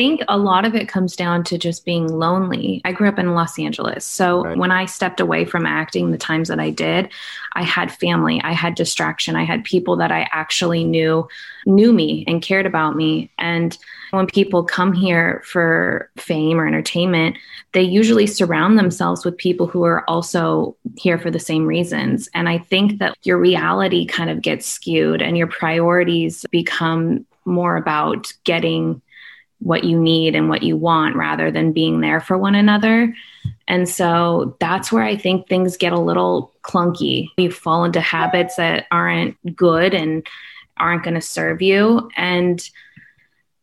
think a lot of it comes down to just being lonely. I grew up in Los Angeles. So right. when I stepped away from acting the times that I did, I had family, I had distraction, I had people that I actually knew knew me and cared about me. And when people come here for fame or entertainment, they usually surround themselves with people who are also here for the same reasons. And I think that your reality kind of gets skewed and your priorities become more about getting what you need and what you want rather than being there for one another. And so that's where I think things get a little clunky. You fall into habits that aren't good and aren't going to serve you. And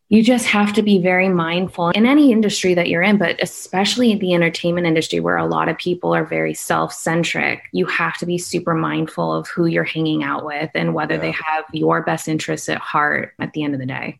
you just have to be very mindful in any industry that you're in, but especially in the entertainment industry where a lot of people are very self centric. You have to be super mindful of who you're hanging out with and whether yeah. they have your best interests at heart at the end of the day.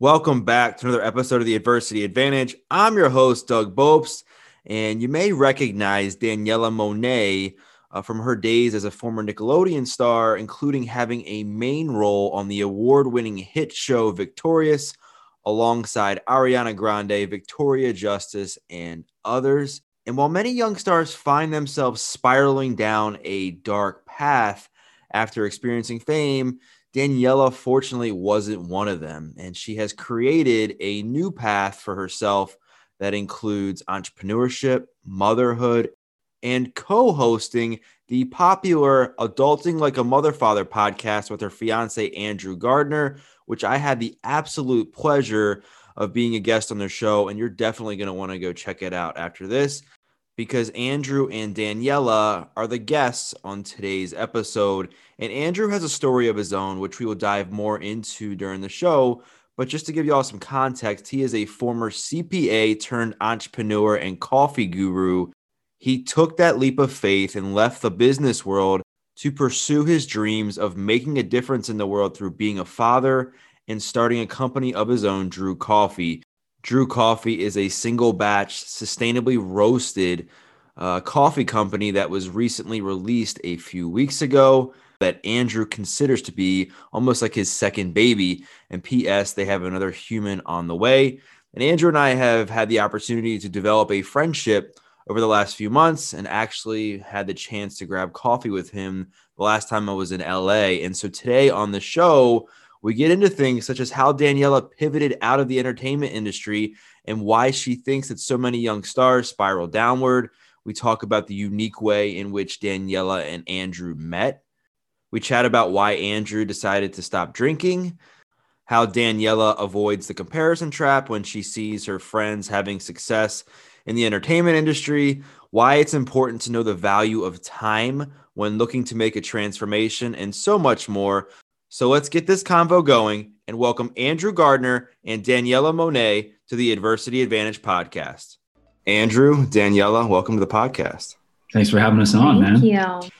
Welcome back to another episode of the Adversity Advantage. I'm your host, Doug Bopst, and you may recognize Daniella Monet uh, from her days as a former Nickelodeon star, including having a main role on the award winning hit show Victorious alongside Ariana Grande, Victoria Justice, and others. And while many young stars find themselves spiraling down a dark path after experiencing fame, Daniella fortunately wasn't one of them. And she has created a new path for herself that includes entrepreneurship, motherhood, and co hosting the popular Adulting Like a Mother Father podcast with her fiance, Andrew Gardner, which I had the absolute pleasure of being a guest on their show. And you're definitely going to want to go check it out after this because Andrew and Daniella are the guests on today's episode. And Andrew has a story of his own, which we will dive more into during the show. But just to give you all some context, he is a former CPA turned entrepreneur and coffee guru he took that leap of faith and left the business world to pursue his dreams of making a difference in the world through being a father and starting a company of his own, Drew Coffee. Drew Coffee is a single batch, sustainably roasted uh, coffee company that was recently released a few weeks ago that Andrew considers to be almost like his second baby. And P.S., they have another human on the way. And Andrew and I have had the opportunity to develop a friendship over the last few months and actually had the chance to grab coffee with him the last time I was in LA. And so today on the show, we get into things such as how Daniella pivoted out of the entertainment industry and why she thinks that so many young stars spiral downward. We talk about the unique way in which Daniella and Andrew met. We chat about why Andrew decided to stop drinking, how Daniella avoids the comparison trap when she sees her friends having success in the entertainment industry, why it's important to know the value of time when looking to make a transformation, and so much more. So let's get this convo going and welcome Andrew Gardner and Daniella Monet to the Adversity Advantage podcast. Andrew, Daniella, welcome to the podcast. Thanks for having us on, Thank man. You.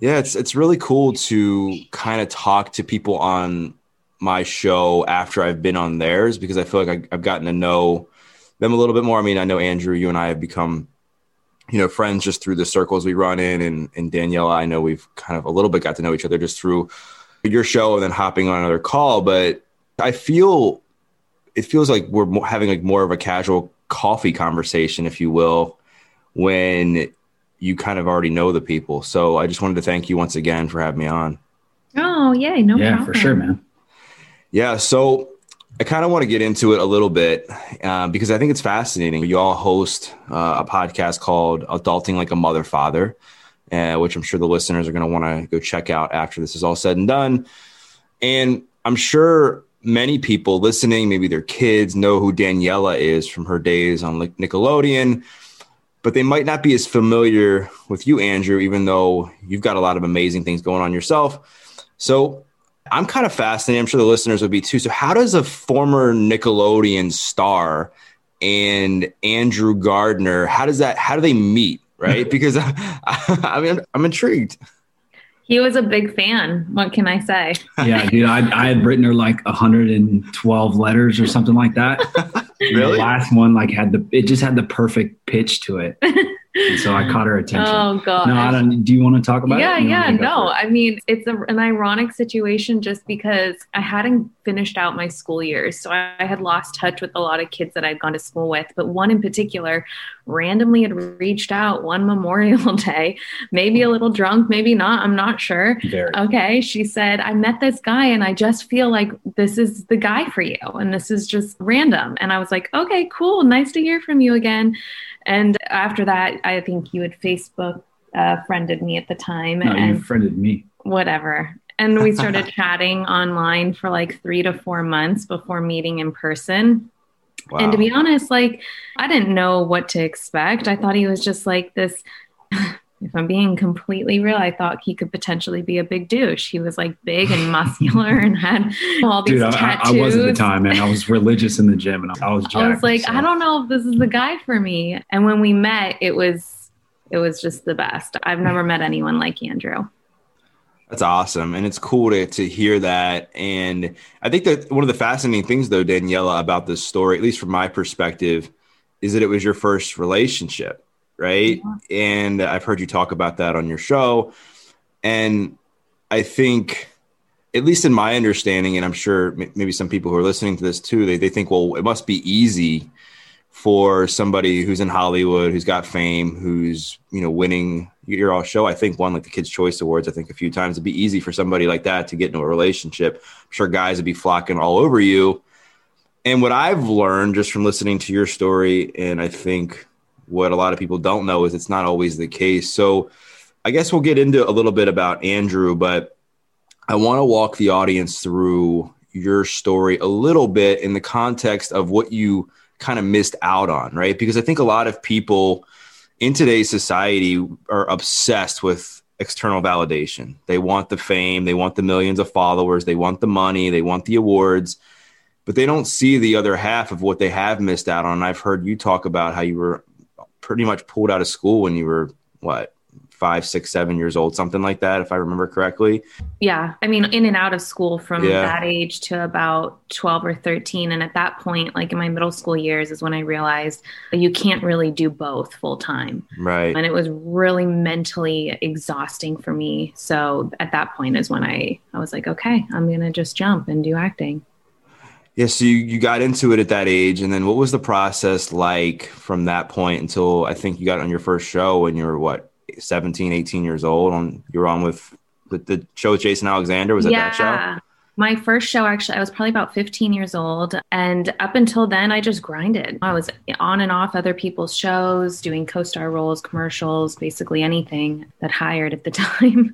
Yeah, it's it's really cool to kind of talk to people on my show after I've been on theirs because I feel like I, I've gotten to know them a little bit more. I mean, I know Andrew, you and I have become, you know, friends just through the circles we run in, and and Daniella, I know we've kind of a little bit got to know each other just through your show and then hopping on another call. But I feel it feels like we're having like more of a casual coffee conversation, if you will, when you kind of already know the people. So I just wanted to thank you once again for having me on. Oh, yay. No problem. yeah, problem. for sure, man. Yeah. So I kind of want to get into it a little bit uh, because I think it's fascinating. You all host uh, a podcast called Adulting Like a Mother Father, uh, which I'm sure the listeners are going to want to go check out after this is all said and done. And I'm sure many people listening, maybe their kids, know who Daniella is from her days on Nickelodeon, but they might not be as familiar with you, Andrew, even though you've got a lot of amazing things going on yourself. So I'm kind of fascinated. I'm sure the listeners would be too. So, how does a former Nickelodeon star and Andrew Gardner, how does that, how do they meet? Right? because I, I, I mean, I'm intrigued. He was a big fan. What can I say? yeah, dude, I, I had written her like 112 letters or something like that. really? The last one like had the it just had the perfect pitch to it. And so I caught her attention. Oh god. No, I don't. Do you want to talk about yeah, it? Yeah, yeah. No, I mean it's a, an ironic situation just because I hadn't finished out my school years, so I, I, had lost touch with a lot of kids that I'd gone to school with. But one in particular randomly had reached out one Memorial Day, maybe a little drunk, maybe not. I'm not sure. Very. Okay, she said I met this guy and I just feel like this is the guy for you, and this is just random. And I was like, okay, cool, nice to hear from you again. And after that, I think you had Facebook uh, friended me at the time. No, and you friended me. Whatever. And we started chatting online for like three to four months before meeting in person. Wow. And to be honest, like I didn't know what to expect. I thought he was just like this if I'm being completely real, I thought he could potentially be a big douche. He was like big and muscular and had all these Dude, tattoos. I, I, was at the time, man. I was religious in the gym, and I was. Jacked, I was like, so. I don't know if this is the guy for me. And when we met, it was it was just the best. I've never met anyone like Andrew. That's awesome. And it's cool to, to hear that. And I think that one of the fascinating things, though, Daniella, about this story, at least from my perspective, is that it was your first relationship right? Yeah. And I've heard you talk about that on your show. And I think, at least in my understanding, and I'm sure maybe some people who are listening to this too, they, they think, well, it must be easy for somebody who's in Hollywood, who's got fame, who's, you know, winning your all show. I think one like the Kids' Choice Awards, I think a few times it'd be easy for somebody like that to get into a relationship. I'm sure guys would be flocking all over you. And what I've learned just from listening to your story, and I think what a lot of people don't know is it's not always the case. So I guess we'll get into a little bit about Andrew, but I want to walk the audience through your story a little bit in the context of what you kind of missed out on, right? Because I think a lot of people in today's society are obsessed with external validation. They want the fame, they want the millions of followers, they want the money, they want the awards, but they don't see the other half of what they have missed out on. I've heard you talk about how you were pretty much pulled out of school when you were what five, six, seven years old, something like that, if I remember correctly. Yeah. I mean, in and out of school from yeah. that age to about 12 or 13. And at that point, like in my middle school years, is when I realized you can't really do both full time. Right. And it was really mentally exhausting for me. So at that point is when I, I was like, okay, I'm going to just jump and do acting. Yeah, so you, you got into it at that age, and then what was the process like from that point until I think you got on your first show when you were what 17, 18 years old? On you were on with with the show with Jason Alexander. Was it yeah. that show? My first show, actually, I was probably about 15 years old. And up until then, I just grinded. I was on and off other people's shows, doing co star roles, commercials, basically anything that hired at the time.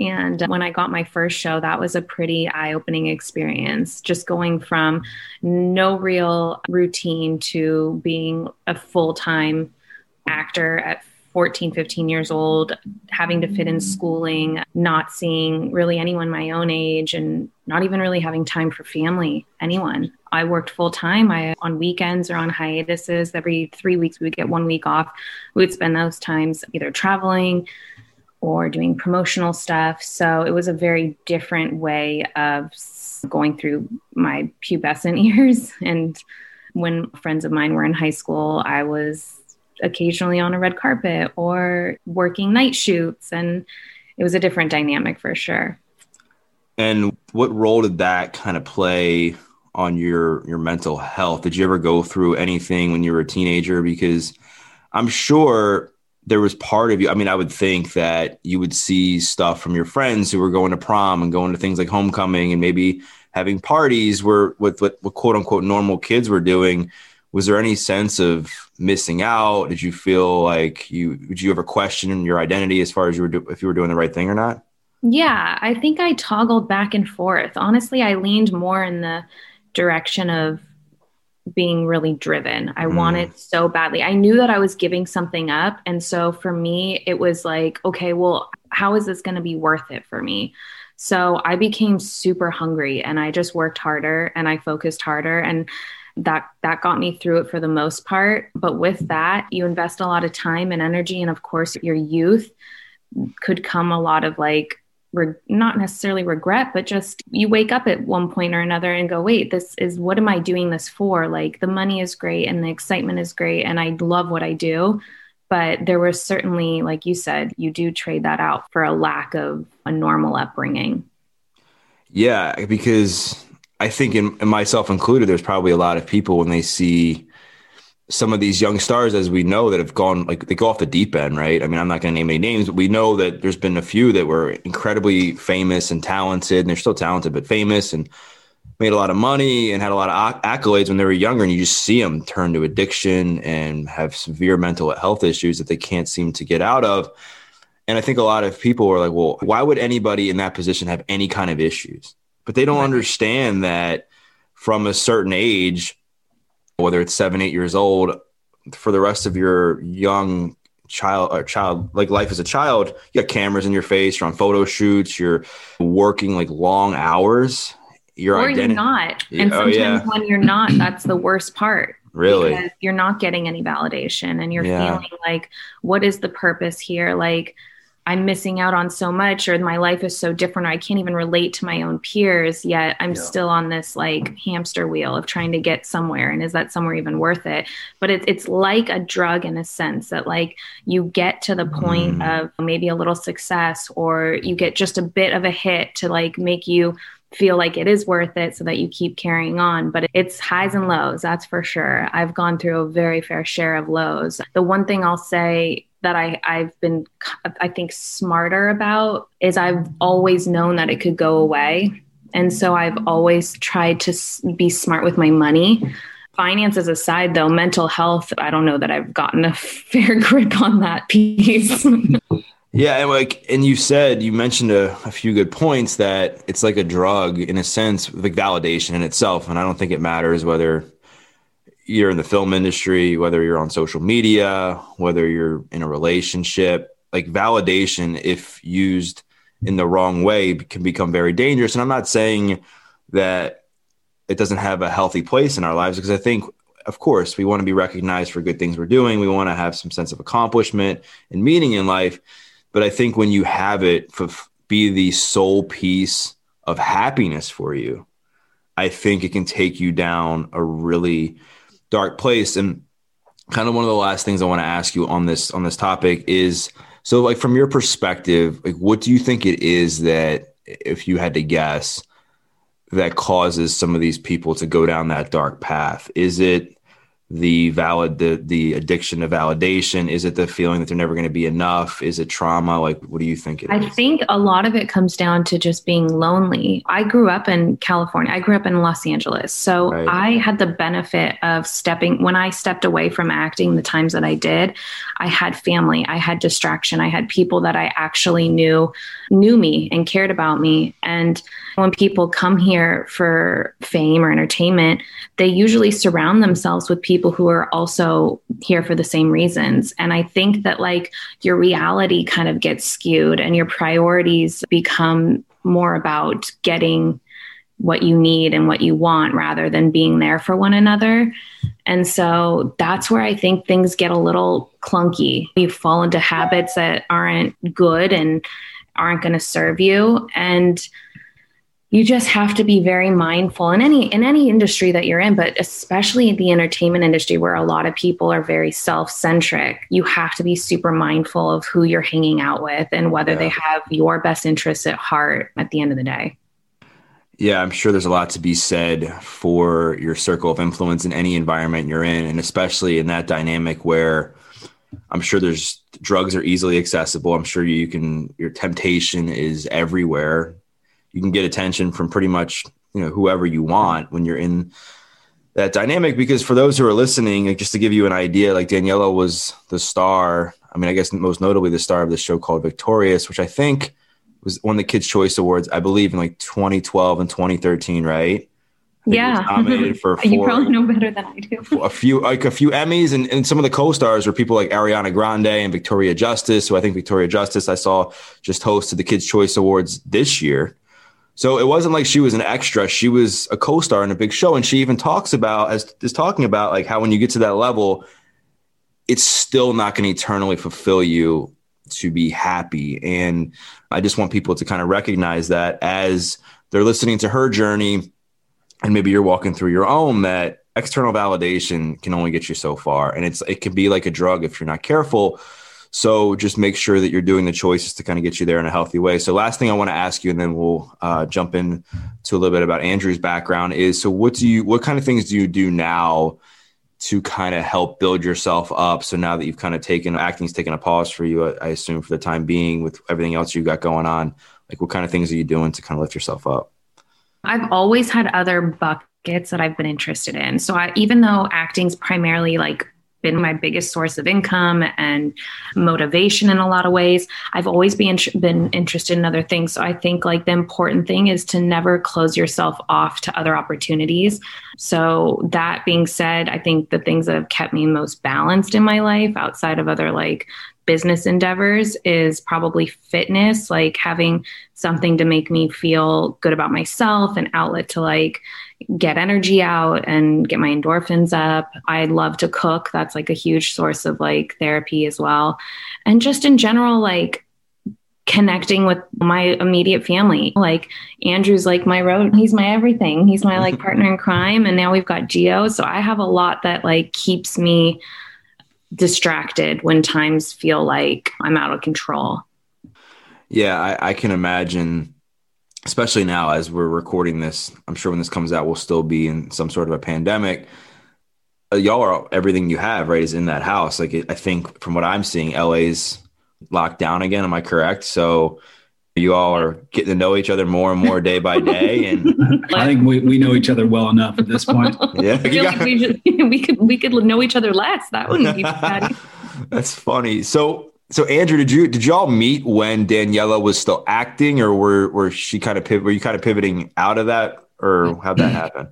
and when I got my first show, that was a pretty eye opening experience. Just going from no real routine to being a full time actor at 14, 15 years old, having to fit in schooling, not seeing really anyone my own age, and not even really having time for family, anyone. I worked full time. I on weekends or on hiatuses. Every three weeks, we would get one week off. We would spend those times either traveling or doing promotional stuff. So it was a very different way of going through my pubescent years. And when friends of mine were in high school, I was occasionally on a red carpet or working night shoots. And it was a different dynamic for sure. And what role did that kind of play on your your mental health? Did you ever go through anything when you were a teenager? Because I'm sure there was part of you. I mean, I would think that you would see stuff from your friends who were going to prom and going to things like homecoming and maybe having parties where with what, what quote unquote normal kids were doing was there any sense of missing out? Did you feel like you did you ever question your identity as far as you were do, if you were doing the right thing or not? Yeah, I think I toggled back and forth. Honestly, I leaned more in the direction of being really driven. I mm. wanted so badly. I knew that I was giving something up, and so for me, it was like, okay, well, how is this going to be worth it for me? So I became super hungry and I just worked harder and I focused harder and that that got me through it for the most part but with that you invest a lot of time and energy and of course your youth could come a lot of like re- not necessarily regret but just you wake up at one point or another and go wait this is what am i doing this for? Like the money is great and the excitement is great and i love what i do. But there was certainly like you said you do trade that out for a lack of a normal upbringing. Yeah because i think in, in myself included there's probably a lot of people when they see some of these young stars, as we know, that have gone like they go off the deep end, right? I mean, I'm not going to name any names, but we know that there's been a few that were incredibly famous and talented, and they're still talented, but famous and made a lot of money and had a lot of accolades when they were younger. And you just see them turn to addiction and have severe mental health issues that they can't seem to get out of. And I think a lot of people are like, well, why would anybody in that position have any kind of issues? But they don't understand that from a certain age, whether it's seven, eight years old, for the rest of your young child or child like life as a child, you got cameras in your face, you're on photo shoots, you're working like long hours. Your or identity. you're not. And oh, sometimes yeah. when you're not, that's the worst part. Really? you're not getting any validation and you're yeah. feeling like, what is the purpose here? Like, I'm missing out on so much, or my life is so different, or I can't even relate to my own peers, yet I'm yeah. still on this like hamster wheel of trying to get somewhere. And is that somewhere even worth it? But it, it's like a drug in a sense that, like, you get to the point mm. of maybe a little success, or you get just a bit of a hit to like make you feel like it is worth it so that you keep carrying on. But it's highs and lows, that's for sure. I've gone through a very fair share of lows. The one thing I'll say that I, I've been, I think, smarter about is I've always known that it could go away. And so I've always tried to be smart with my money. Finances aside, though, mental health, I don't know that I've gotten a fair grip on that piece. yeah. And like, and you said, you mentioned a, a few good points that it's like a drug in a sense, like validation in itself. And I don't think it matters whether you're in the film industry, whether you're on social media, whether you're in a relationship, like validation, if used in the wrong way, can become very dangerous. And I'm not saying that it doesn't have a healthy place in our lives because I think, of course, we want to be recognized for good things we're doing. We want to have some sense of accomplishment and meaning in life. But I think when you have it be the sole piece of happiness for you, I think it can take you down a really dark place. And kind of one of the last things I want to ask you on this on this topic is so like from your perspective, like what do you think it is that if you had to guess that causes some of these people to go down that dark path? Is it the valid the the addiction to validation? Is it the feeling that they're never going to be enough? Is it trauma? Like what do you think it i is? think a lot of it comes down to just being lonely. I grew up in california. I grew up in los angeles. So right. i had the benefit of stepping when i stepped away from acting the times that i did i had family i had distraction i had people that i actually knew knew me and cared about me. And when people come here for fame or entertainment they usually surround themselves with people who are also here for the same reasons. And I think that like your reality kind of gets skewed and your priorities become more about getting what you need and what you want rather than being there for one another. And so that's where I think things get a little clunky. You fall into habits that aren't good and aren't going to serve you. And you just have to be very mindful in any in any industry that you're in but especially in the entertainment industry where a lot of people are very self-centric. You have to be super mindful of who you're hanging out with and whether yeah. they have your best interests at heart at the end of the day. Yeah i'm sure there's a lot to be said for your circle of influence in any environment you're in and especially in that dynamic where i'm sure there's drugs are easily accessible. I'm sure you can your temptation is everywhere you can get attention from pretty much you know whoever you want when you're in that dynamic. Because for those who are listening like just to give you an idea like daniella was the star i mean i guess most notably the star of this show called victorious which i think was one of the kids choice awards i believe in like 2012 and 2013 right? Yeah. nominated for four, you probably know better than i do. A few like a few emmys and, and some of the co-stars were people like ariana grande and victoria justice who i think victoria justice i saw just hosted the kids choice awards this year So it wasn't like she was an extra. She was a co-star in a big show. And she even talks about as is talking about like how when you get to that level, it's still not going to eternally fulfill you to be happy. And I just want people to kind of recognize that as they're listening to her journey, and maybe you're walking through your own, that external validation can only get you so far. And it's it can be like a drug if you're not careful. So just make sure that you're doing the choices to kind of get you there in a healthy way. So last thing I want to ask you, and then we'll uh, jump in to a little bit about Andrew's background is, so what do you, what kind of things do you do now to kind of help build yourself up. So now that you've kind of taken acting's taken a pause for you, I, assume for the time being with everything else you've got going on, like what kind of things are you doing to kind of lift yourself up? I've always had other buckets that I've been interested in. So I, even though acting's primarily like been my biggest source of income and motivation in a lot of ways. I've always been been interested in other things. So I think like the important thing is to never close yourself off to other opportunities. So that being said, I think the things that have kept me most balanced in my life outside of other like business endeavors is probably fitness, like having something to make me feel good about myself, an outlet to like get energy out and get my endorphins up. I love to cook. That's like a huge source of like therapy as well. And just in general, like connecting with my immediate family. Like Andrew's like my road, he's my everything. He's my like partner in crime. And now we've got Gio. So I have a lot that like keeps me distracted when times feel like I'm out of control. Yeah, I, I can imagine especially now as we're recording this. I'm sure when this comes out, we'll still be in some sort of a pandemic. Uh, y'all are everything you have, right? Is in that house. Like it, I think from what I'm seeing, LA's locked down again. Am I correct? So you all are getting to know each other more and more day by day and i think we, we know each other well enough at this point yeah got, we, should, we, could we could know each other less that wouldn't be bad that's funny so so Andrew, did you did y'all meet when Daniella was still acting, or were were she kind of were you kind of pivoting out of that, or how'd that happen?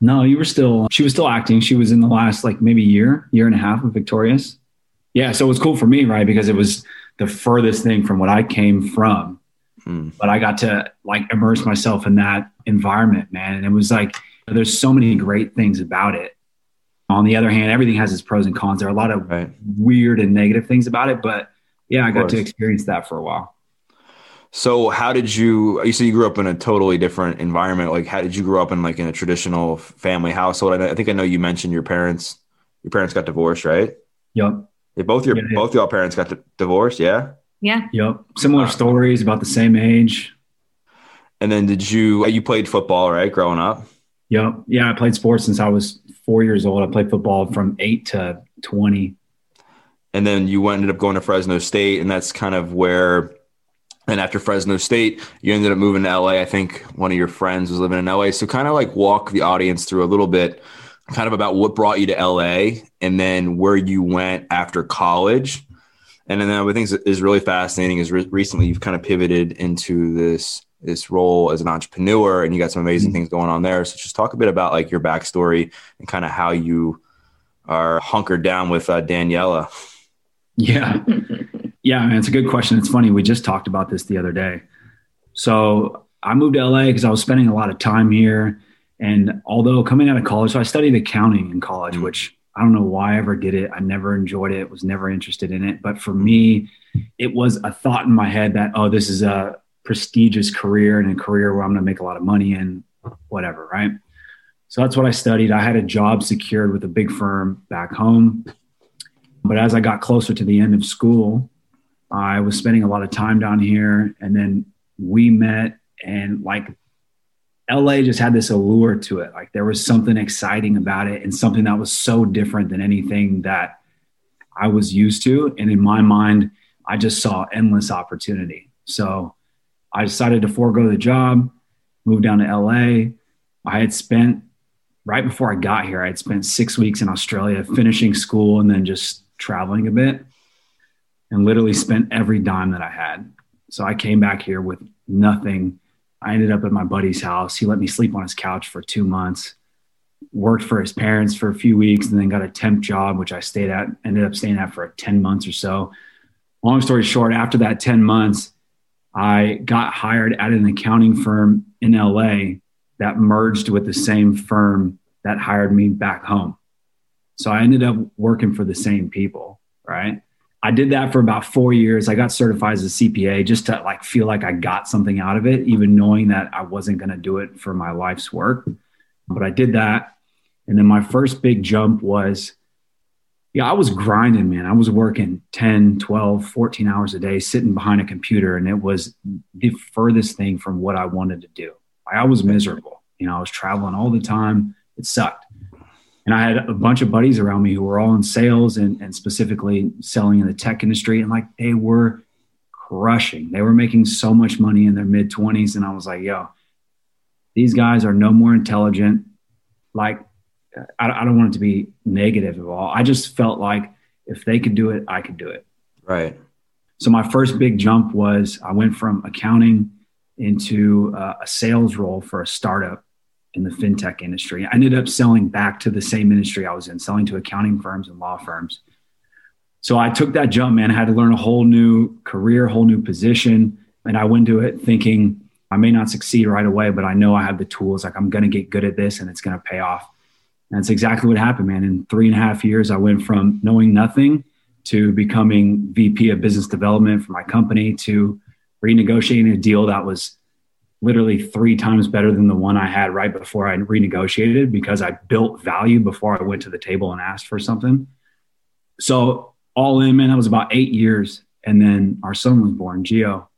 No, you were still she was still acting. She was in the last like maybe year, year and a half of Victorious. Yeah, so it was cool for me, right? Because it was the furthest thing from what I came from. Hmm. But I got to like immerse myself in that environment, man. And it was like there's so many great things about it. On the other hand, everything has its pros and cons. There are a lot of right. weird and negative things about it, but yeah, I got to experience that for a while. So how did you you said you grew up in a totally different environment. Like how did you grow up in like in a traditional family household? I, I think I know you mentioned your parents your parents got divorced, right? Yep. Yeah, both your yeah, both y'all parents got divorced, yeah? Yeah. Yep. Similar stories about the same age. And then did you uh, you played football, right, growing up? Yep. Yeah, I played sports since I was 4 years old. I played football from 8 to 20 and then you ended up going to Fresno State, and that's kind of where. And after Fresno State, you ended up moving to LA. I think one of your friends was living in LA. So kind of like walk the audience through a little bit, kind of about what brought you to LA, and then where you went after college. And then what I think is really fascinating is re- recently you've kind of pivoted into this this role as an entrepreneur, and you got some amazing mm-hmm. things going on there. So just talk a bit about like your backstory and kind of how you are hunkered down with uh, Daniella. Yeah. yeah, man, it's a good question. It's funny. We just talked about this the other day. So I moved to LA because I was spending a lot of time here. And although coming out of college, so I studied accounting in college, mm-hmm. which I don't know why I ever did it. I never enjoyed it, was never interested in it. But for me, it was a thought in my head that, oh, this is a prestigious career and a career where I'm going to make a lot of money and whatever, right? So that's what I studied. I had a job secured with a big firm back home. But as I got closer to the end of school, I was spending a lot of time down here. And then we met, and like LA just had this allure to it. Like there was something exciting about it and something that was so different than anything that I was used to. And in my mind, I just saw endless opportunity. So I decided to forego the job, move down to LA. I had spent right before I got here, I had spent six weeks in Australia finishing school and then just traveling a bit and literally spent every dime that I had. So I came back here with nothing. I ended up at my buddy's house. He let me sleep on his couch for two months, worked for his parents for a few weeks, and then got a temp job, which I stayed at, ended up staying at for 10 months or so. Long story short, after that 10 months, I got hired at an accounting firm in LA that merged with the same firm that hired me back home. So I ended up working for the same people, right? I did that for about four years. I got certified as a CPA just to like feel like I got something out of it, even knowing that I wasn't going to do it for my life's work. But I did that. And then my first big jump was, yeah, I was grinding, man. I was working 10, 12, 14 hours a day sitting behind a computer. And it was the furthest thing from what I wanted to do. I was miserable. You know, I was traveling all the time. It sucked. And I had a bunch of buddies around me who were all in sales and, and specifically selling in the tech industry. And like they were crushing. They were making so much money in their mid 20s. And I was like, yo, these guys are no more intelligent. Like, I, I don't want it to be negative at all. I just felt like if they could do it, I could do it. Right. So my first big jump was I went from accounting into uh, a sales role for a startup in the fintech industry. I ended up selling back to the same industry I was in, selling to accounting firms and law firms. So I took that jump, man. I had to learn a whole new career, whole new position. And I went to it thinking I may not succeed right away, but I know I have the tools. Like I'm going to get good at this and it's going to pay off. And that's exactly what happened, man. In three and a half years, I went from knowing nothing to becoming VP of business development for my company to renegotiating a deal that was literally three times better than the one I had right before I renegotiated because I built value before I went to the table and asked for something. So all in, man, that was about eight years. And then our son was born, Gio.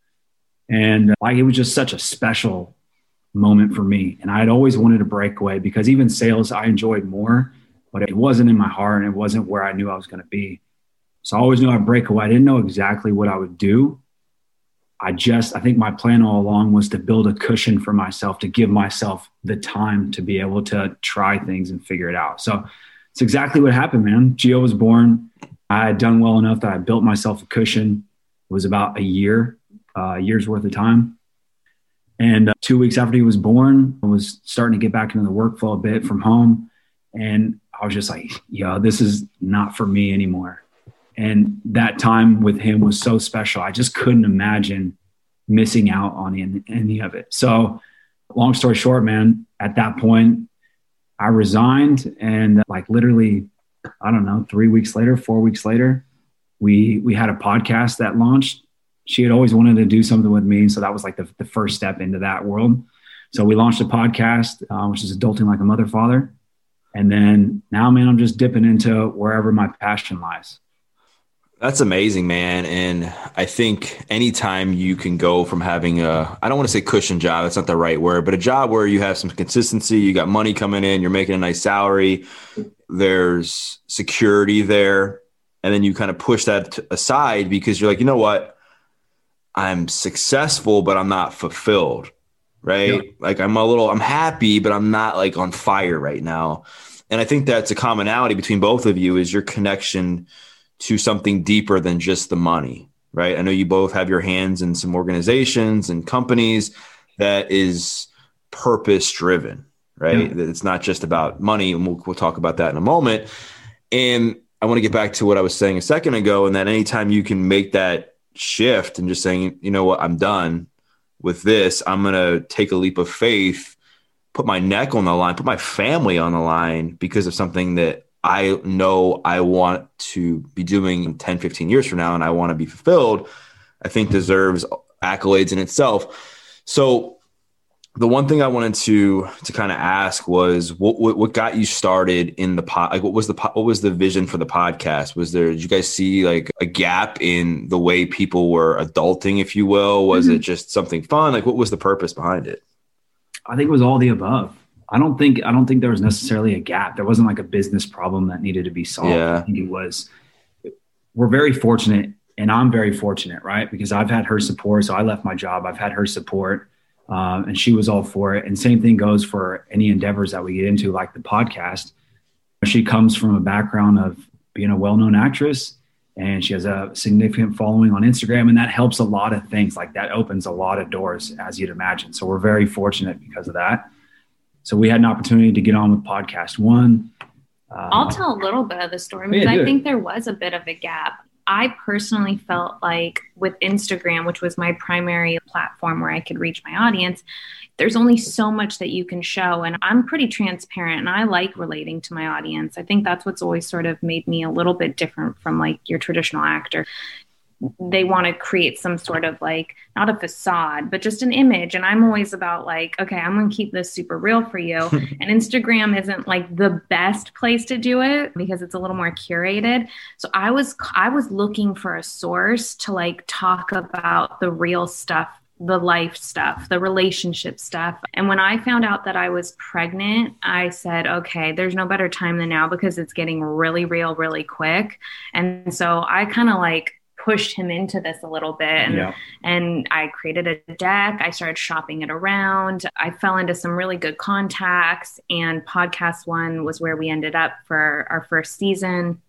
And uh, like it was just such a special moment for me. And I had always wanted to break away because even sales I enjoyed more, but it wasn't in my heart and it wasn't where I knew I was going to be. So I always knew I'd break away. I didn't know exactly what I would do, I just, I think my plan all along was to build a cushion for myself, to give myself the time to be able to try things and figure it out. So it's exactly what happened, man. Gio was born. I had done well enough that I built myself a cushion. It was about a year, uh, year's worth of time. And uh, two weeks after he was born, I was starting to get back into the workflow a bit from home. And I was just like, yo, this is not for me anymore. And that time with him was so special. I just couldn't imagine missing out on any, any of it. So, long story short, man, at that point, I resigned and like literally, I don't know, three weeks later, four weeks later, we we had a podcast that launched. She had always wanted to do something with me, so that was like the, the first step into that world. So we launched a podcast, uh, which is adulting like a mother father, and then now, man, I'm just dipping into wherever my passion lies. That's amazing, man. And I think anytime you can go from having a, I don't want to say cushion job, that's not the right word, but a job where you have some consistency, you got money coming in, you're making a nice salary, there's security there. And then you kind of push that aside because you're like, you know what? I'm successful, but I'm not fulfilled. Right. Yeah. Like I'm a little, I'm happy, but I'm not like on fire right now. And I think that's a commonality between both of you is your connection to something deeper than just the money, right? I know you both have your hands in some organizations and companies that is purpose driven, right? That it's not just about money. And we'll, we'll talk about that in a moment. And I want to get back to what I was saying a second ago, and that anytime you can make that shift and just saying, you know what, I'm done with this, I'm going to take a leap of faith, put my neck on the line, put my family on the line because of something that I know I want to be doing 10, 15 years from now and I want to be fulfilled, I think deserves accolades in itself. So the one thing I wanted to to kind of ask was what, what, what got you started in the pod? Like what was the what was the vision for the podcast? Was there did you guys see like a gap in the way people were adulting, if you will? Was mm-hmm. it just something fun? Like what was the purpose behind it? I think it was all the above. I don't think I don't think there was necessarily a gap. There wasn't like a business problem that needed to be solved. Yeah. I think it was. We're very fortunate, and I'm very fortunate, right? Because I've had her support. So I left my job. I've had her support, um, and she was all for it. And same thing goes for any endeavors that we get into, like the podcast. She comes from a background of being a well-known actress, and she has a significant following on Instagram, and that helps a lot of things. Like that opens a lot of doors, as you'd imagine. So we're very fortunate because of that. So we had an opportunity to get on with PodcastOne. Uh, I'll tell a little bit of the story because yeah, I think there was a bit of a gap. I personally felt like with Instagram, which was my primary platform where I could reach my audience, there's only so much that you can show. And I'm pretty transparent and I like relating to my audience. I think that's what's always sort of made me a little bit different from like your traditional actor they want to create some sort of like not a facade but just an image and i'm always about like okay i'm going to keep this super real for you and instagram isn't like the best place to do it because it's a little more curated so i was i was looking for a source to like talk about the real stuff the life stuff, the relationship stuff. And when I found out that I was pregnant, I said, okay, there's no better time than now because it's getting really real really quick. And so I kind of like pushed him into this a little bit and yeah. and I created a deck. I started shopping it around. I fell into some really good contacts and PodcastOne was where we ended up for our first season.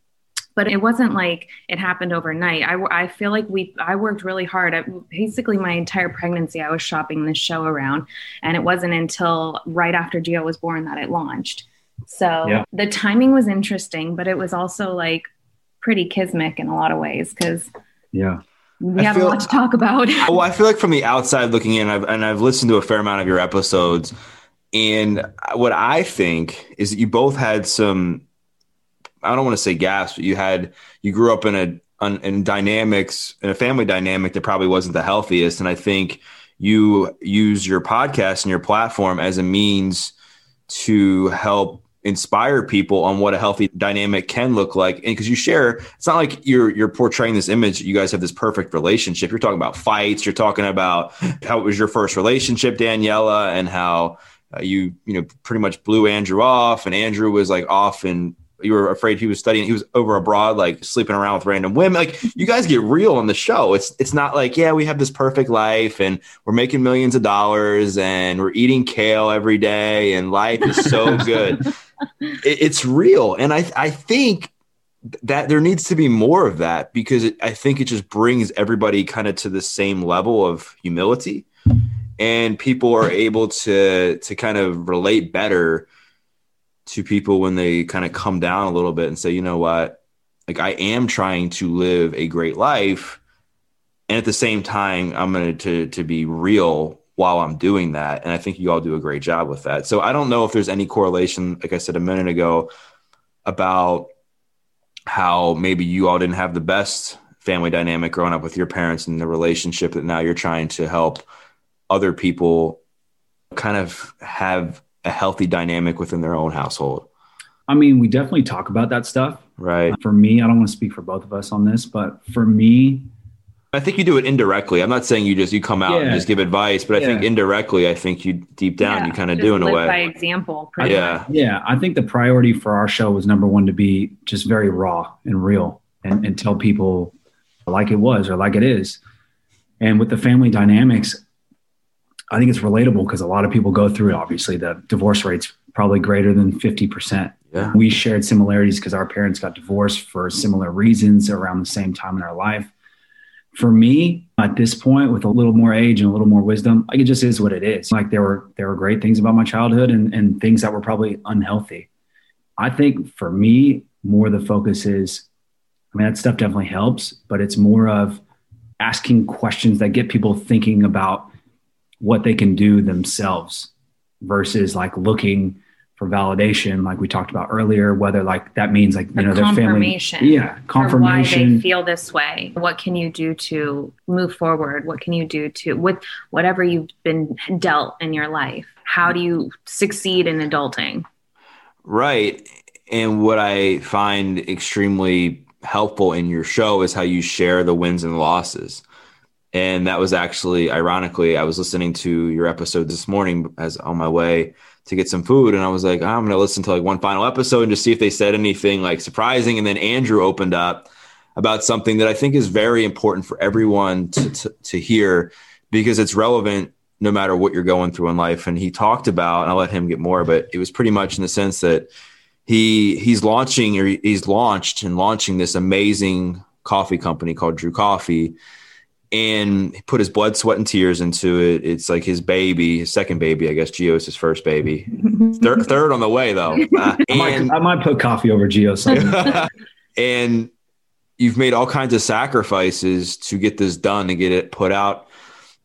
But it wasn't like it happened overnight. I, I feel like we I worked really hard. I, basically my entire pregnancy I was shopping this show around and it wasn't until right after Gio was born that it launched. So yeah. the timing was interesting but it was also like pretty kismic in a lot of ways because yeah. We have feel, a lot to talk about. well, I feel like from the outside looking in, I've, and I've listened to a fair amount of your episodes. And what I think is that you both had some, I don't want to say gaps, but you had, you grew up in a, in dynamics, in a family dynamic that probably wasn't the healthiest. And I think you use your podcast and your platform as a means to help inspire people on what a healthy dynamic can look like. And because you share it's not like you're you're portraying this image you guys have this perfect relationship. You're talking about fights. You're talking about how it was your first relationship daniella and how uh, you you know pretty much blew andrew off. And andrew was like off and you were afraid he was studying. He was over abroad like sleeping around with random women. Like you guys get real on the show. It's it's not like yeah we have this perfect life and we're making millions of dollars and we're eating kale every day and life is so good it's real. And I, I think that there needs to be more of that because it, I think it just brings everybody kind of to the same level of humility. And people are able to to kind of relate better to people when they kind of come down a little bit and say, you know what, like I am trying to live a great life, and at the same time, I'm going to to be real while I'm doing that. And I think you all do a great job with that. So I don't know if there's any correlation, like I said a minute ago, about how maybe you all didn't have the best family dynamic growing up with your parents and the relationship that now you're trying to help other people kind of have a healthy dynamic within their own household. I mean, we definitely talk about that stuff. Right. For me, I don't want to speak for both of us on this, but for me, I think you do it indirectly. I'm not saying you just you come out yeah. and just give advice, but I yeah. think indirectly, I think you deep down yeah, you kind of do in a way by example. yeah, much. yeah. I think the priority for our show was number one to be just very raw and real, and, and tell people like it was or like it is. And with the family dynamics, I think it's relatable because a lot of people go through it. Obviously, the divorce rate's probably greater than fifty percent. Yeah. We shared similarities because our parents got divorced for similar reasons around the same time in our life for me at this point with a little more age and a little more wisdom like it just is what it is. Like there were there were great things about my childhood and, and things that were probably unhealthy. I think for me more the focus is i mean that stuff definitely helps but it's more of asking questions that get people thinking about what they can do themselves versus like looking for validation, like we talked about earlier, whether like that means like, you the know, their family. Yeah. Confirmation. why they feel this way. What can you do to move forward? What can you do to, with whatever you've been dealt in your life? How do you succeed in adulting? Right. And what I find extremely helpful in your show is how you share the wins and losses. And that was actually, ironically, I was listening to your episode this morning as on my way to get some food. And I was like, I'm going to listen to like one final episode and just see if they said anything like surprising. And then Andrew opened up about something that I think is very important for everyone to, to, to hear because it's relevant no matter what you're going through in life. And he talked about, and I'll let him get more, but it was pretty much in the sense that he he's launching or he's launched and launching this amazing coffee company called Drew Coffee and he put his blood, sweat, and tears into it. It's like his baby, his second baby, I guess. Gio is his first baby. third, third on the way though. Uh, I, might, I, might, put coffee over Gio. and you've made all kinds of sacrifices to get this done and get it put out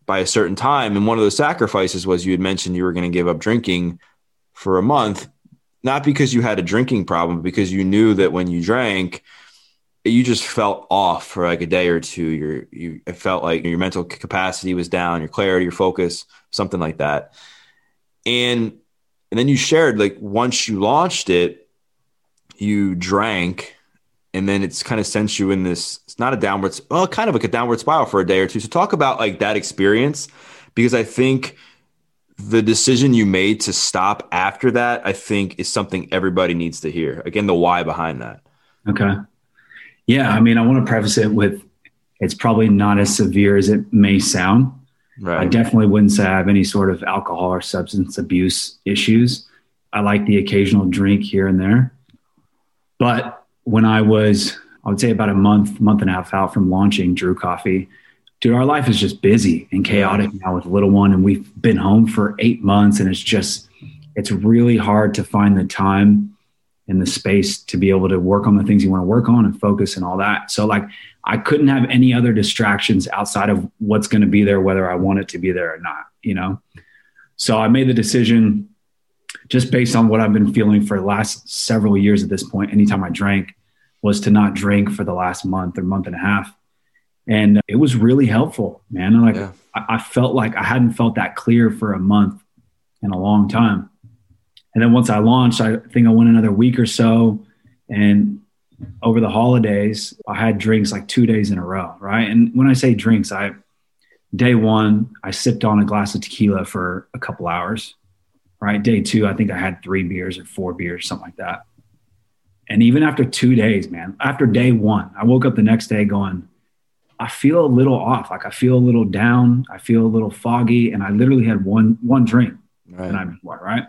by a certain time. And one of those sacrifices was you had mentioned you were going to give up drinking for a month, not because you had a drinking problem, because you knew that when you drank, you just felt off for like a day or two. You're, you it felt like your mental capacity was down, your clarity, your focus, something like that. And and then you shared like once you launched it, you drank and then it's kind of sent you in this it's not a downward well kind of like a downward spiral for a day or two so talk about like that experience because i think the decision you made to stop after that i think is something everybody needs to hear again the why behind that okay yeah i mean i want to preface it with it's probably not as severe as it may sound right. i definitely wouldn't say i have any sort of alcohol or substance abuse issues i like the occasional drink here and there but when I was, I would say about a month, month and a half out from launching Drew Coffee, dude, our life is just busy and chaotic now with little one. And we've been home for eight months and it's just, it's really hard to find the time and the space to be able to work on the things you want to work on and focus and all that. So like I couldn't have any other distractions outside of what's going to be there, whether I want it to be there or not, you know? So I made the decision just based on what I've been feeling for the last several years at this point, anytime I drank was to not drink for the last month or month and a half. And it was really helpful, man. Like yeah. I, I felt like I hadn't felt that clear for a month in a long time. And then once I launched, I think I went another week or so. And over the holidays, I had drinks like two days in a row, right? And when I say drinks, I day one, I sipped on a glass of tequila for a couple hours right? Day two, I think I had three beers or four beers, something like that. And even after two days, man, after day one, I woke up the next day going, I feel a little off. Like I feel a little down. I feel a little foggy. And I literally had one one drink right. and I'm what, right.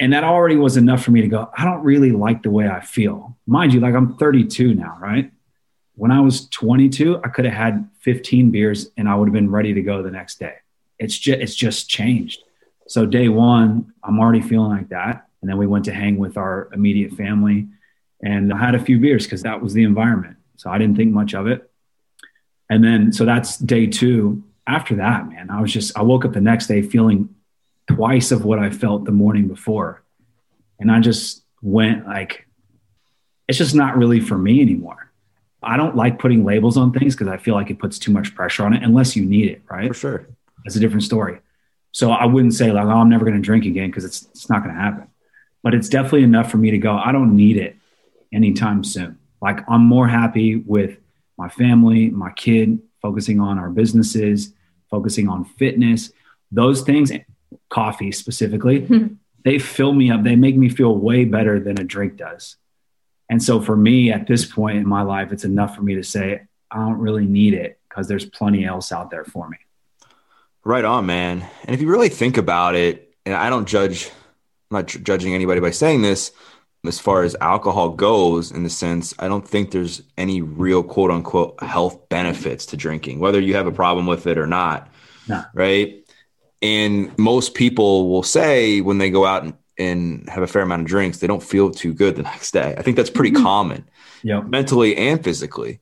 And that already was enough for me to go, I don't really like the way I feel. Mind you, like I'm 32 now, right? When I was 22, I could have had 15 beers and I would have been ready to go the next day. It's just it's just changed. So day one, I'm already feeling like that. And then we went to hang with our immediate family and I had a few beers because that was the environment. So I didn't think much of it. And then, so that's day two. After that, man, I was just, I woke up the next day feeling twice of what I felt the morning before. And I just went like, it's just not really for me anymore. I don't like putting labels on things because I feel like it puts too much pressure on it unless you need it, right? For sure. That's a different story. So I wouldn't say like, oh, I'm never going to drink again because it's it's not going to happen. But it's definitely enough for me to go. I don't need it anytime soon. Like I'm more happy with my family, my kid, focusing on our businesses, focusing on fitness, those things, coffee specifically. Mm-hmm. They fill me up. They make me feel way better than a drink does. And so for me at this point in my life, it's enough for me to say, I don't really need it because there's plenty else out there for me. Right on, man. And if you really think about it, and I don't judge, I'm not judging anybody by saying this, as far as alcohol goes, in the sense, I don't think there's any real quote unquote health benefits to drinking, whether you have a problem with it or not. No. Right. And most people will say when they go out and, and have a fair amount of drinks, they don't feel too good the next day. I think that's pretty mm-hmm. common, yeah, mentally and physically.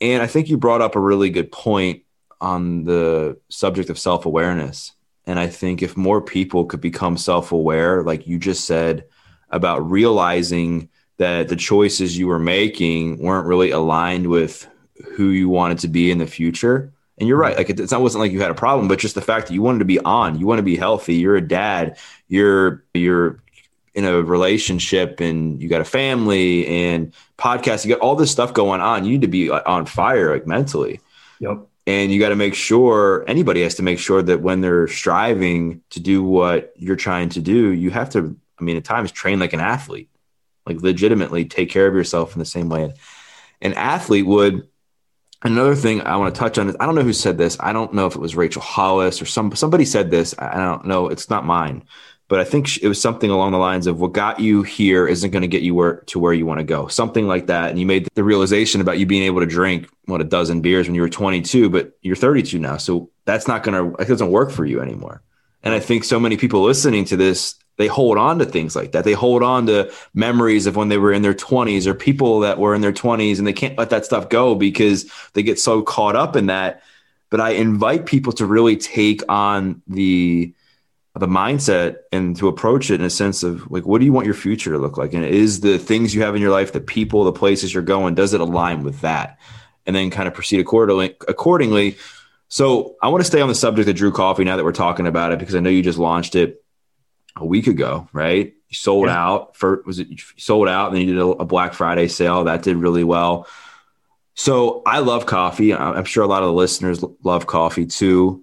And I think you brought up a really good point on the subject of self awareness. And I think if more people could become self aware, like you just said, about realizing that the choices you were making weren't really aligned with who you wanted to be in the future. And you're right. Like it, it's not wasn't like you had a problem, but just the fact that you wanted to be on, you want to be healthy. You're a dad. You're you're in a relationship, and you got a family and podcast. You got all this stuff going on. You need to be on fire, like mentally. Yep. And you got to make sure anybody has to make sure that when they're striving to do what you're trying to do, you have to, I mean, at times train like an athlete, like legitimately take care of yourself in the same way. An athlete would. Another thing I want to touch on is I don't know who said this. I don't know if it was Rachel Hollis or some somebody said this. I don't know. It's not mine but I think it was something along the lines of what got you here isn't going to get you where, to where you want to go, something like that. And you made the realization about you being able to drink what a dozen beers when you were 22, but you're 32 now, so that's not going to it doesn't work for you anymore. And I think so many people listening to this they hold on to things like that. They hold on to memories of when they were in their 20s or people that were in their 20s and they can't let that stuff go because they get so caught up in that. But I invite people to really take on the the mindset and to approach it in a sense of like what do you want your future to look like and is the things you have in your life the people the places you're going does it align with that and then kind of proceed accordingly accordingly so i want to stay on the subject of drew coffee now that we're talking about it because i know you just launched it a week ago right you sold yeah. out for was it you sold out and then you did a, a black friday sale that did really well so i love coffee i'm sure a lot of the listeners love coffee too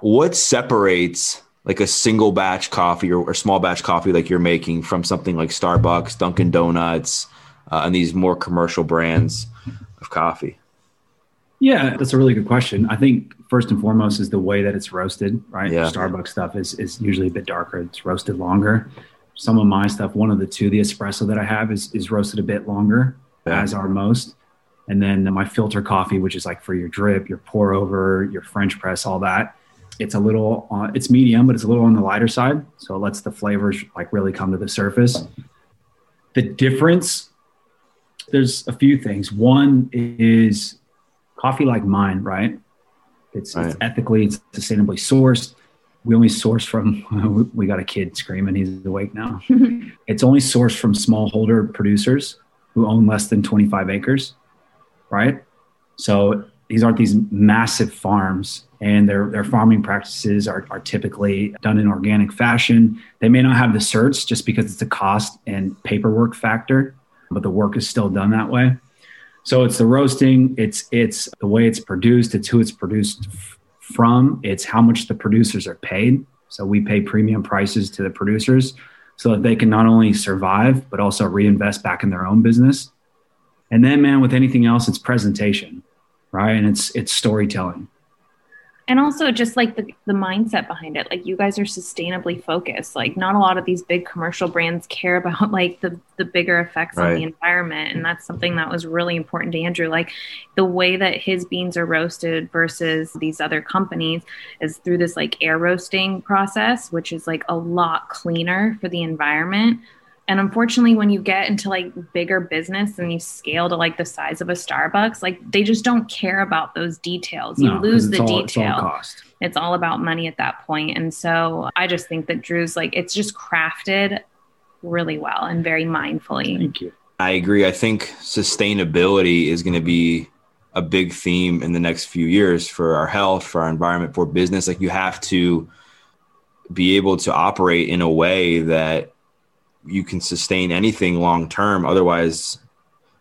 what separates like a single batch coffee or, or, small batch coffee like you're making from something like Starbucks, Dunkin' Donuts, uh, and these more commercial brands of coffee? Yeah, that's a really good question. I think first and foremost is the way that it's roasted, right? Yeah. Starbucks stuff is, is usually a bit darker. It's roasted longer. Some of my stuff, one of the two, the espresso that I have is, is roasted a bit longer, yeah. as are most. And then my filter coffee, which is like for your drip, your pour over, your French press, all that it's a little uh, it's medium but it's a little on the lighter side so it lets the flavors like really come to the surface the difference there's a few things one is coffee like mine right it's, right. it's ethically it's sustainably sourced we only source from we got a kid screaming he's awake now it's only sourced from smallholder producers who own less than 25 acres right so these aren't these massive farms and their, their farming practices are, are typically done in organic fashion. They may not have the certs just because it's a cost and paperwork factor, but the work is still done that way. So it's the roasting, it's it's the way it's produced, it's who it's produced f- from, it's how much the producers are paid. So we pay premium prices to the producers so that they can not only survive but also reinvest back in their own business. And then man with anything else it's presentation right? And it's it's storytelling. And also just like the, the mindset behind it. Like you guys are sustainably focused. Like not a lot of these big commercial brands care about like the the bigger effects right. on the environment. And that's something that was really important to Andrew. Like the way that his beans are roasted versus these other companies is through this like air roasting process, which is like a lot cleaner for the environment and unfortunately, when you get into like bigger business and you scale to like the size of a Starbucks, like they just don't care about those details. You no, lose the all, detail. It's all, it's all about money at that point. And so I just think that Drew's like, it's just crafted really well and very mindfully. Thank you. I agree. I think sustainability is going to be a big theme in the next few years for our health, for our environment, for business. Like you have to be able to operate in a way that you can sustain anything long term. Otherwise,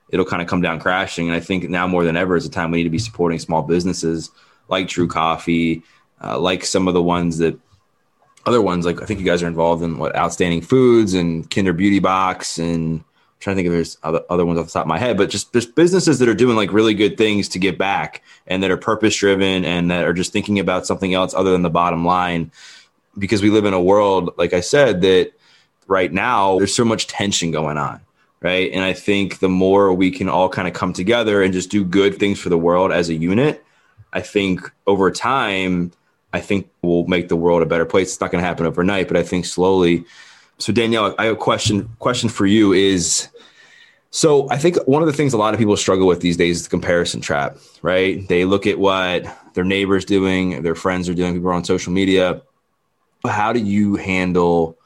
it'll kind of come down crashing. And I think now more than ever is the time we need to be supporting small businesses like Drew Coffee, uh, like some of the ones that other ones like I think you guys are involved in what Outstanding Foods and Kinder Beauty Box and I'm trying to think if there's other, other ones off the top of my head, but just just businesses that are doing like really good things to give back and that are purpose driven and that are just thinking about something else other than the bottom line. Because we live in a world, like I said, that right now there's so much tension going on right? And i think the more we can all kind of come together and just do good things for the world as a unit i think over time i think we'll make the world a better place. It's not going to happen overnight but i think slowly. So daniella i have a question question for you is so i think one of the things a lot of people struggle with these days is the comparison trap right? They look at what their neighbors doing their friends are doing people on social media. How do you handle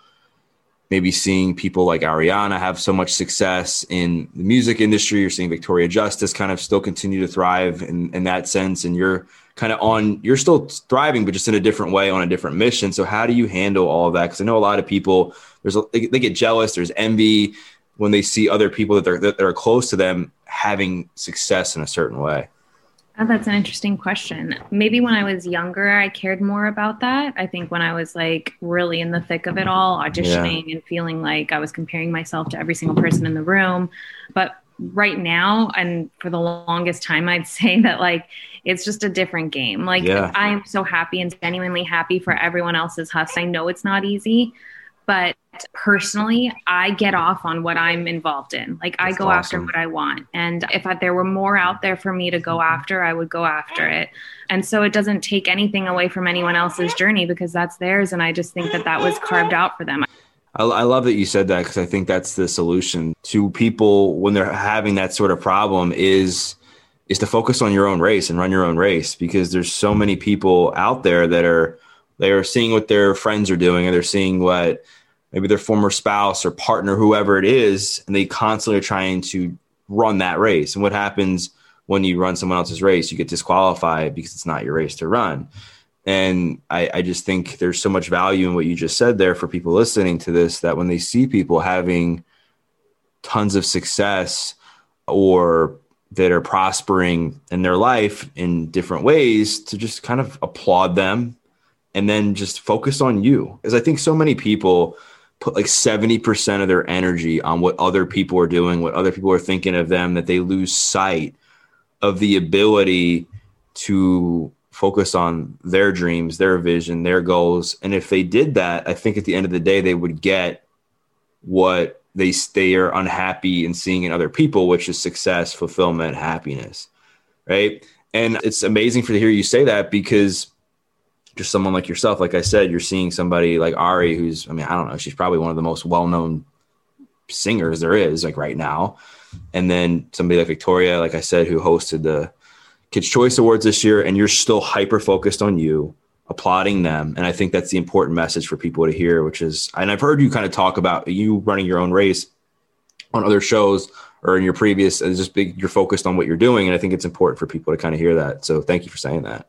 maybe seeing people like Ariana have so much success in the music industry. You're seeing Victoria Justice kind of still continue to thrive in, in that sense. And you're kind of on, you're still thriving, but just in a different way on a different mission. So how do you handle all of that? Because I know a lot of people, there's they, they, get jealous, there's envy when they see other people that, they're, that are close to them having success in a certain way. Oh, that's an interesting question. Maybe when I was younger, I cared more about that. I think when I was like really in the thick of it all, auditioning yeah. and feeling like I was comparing myself to every single person in the room. But right now, and for the longest time, I'd say that like it's just a different game. Like yeah. I am so happy and genuinely happy for everyone else's hustle. I know it's not easy, but personally i get off on what i'm involved in. Like That's i go awesome. after what i want. And if I, there were more out there for me to go mm-hmm. after i would go after it. And so it doesn't take anything away from anyone else's journey because that's theirs. And i just think that that was carved out for them. I, I love that you said that because I think that's the solution to people when they're having that sort of problem is is to focus on your own race and run your own race because there's so many people out there that are they're seeing what their friends are doing and they're seeing what maybe their former spouse or partner whoever it is and they constantly are trying to run that race. And what happens when you run someone else's race? You get disqualified because it's not your race to run. And I, I just think there's so much value in what you just said there for people listening to this that when they see people having tons of success or that are prospering in their life in different ways to just kind of applaud them and then just focus on you. Because I think so many people put like 70% of their energy on what other people are doing, what other people are thinking of them, that they lose sight of the ability to focus on their dreams, their vision, their goals. And if they did that, I think at the end of the day, they would get what they they are unhappy in seeing in other people, which is success, fulfillment, happiness, right? And it's amazing for to hear you say that because just someone like yourself, like I said, you're seeing somebody like Ari, who's I mean, I don't know, she's probably one of the most well known singers there is, like right now. And then somebody like Victoria, like I said, who hosted the Kids Choice Awards this year, and you're still hyper focused on you applauding them. And I think that's the important message for people to hear, which is, and I've heard you kind of talk about you running your own race on other shows or in your previous, it's just you're focused on what you're doing. And I think it's important for people to kind of hear that. So thank you for saying that.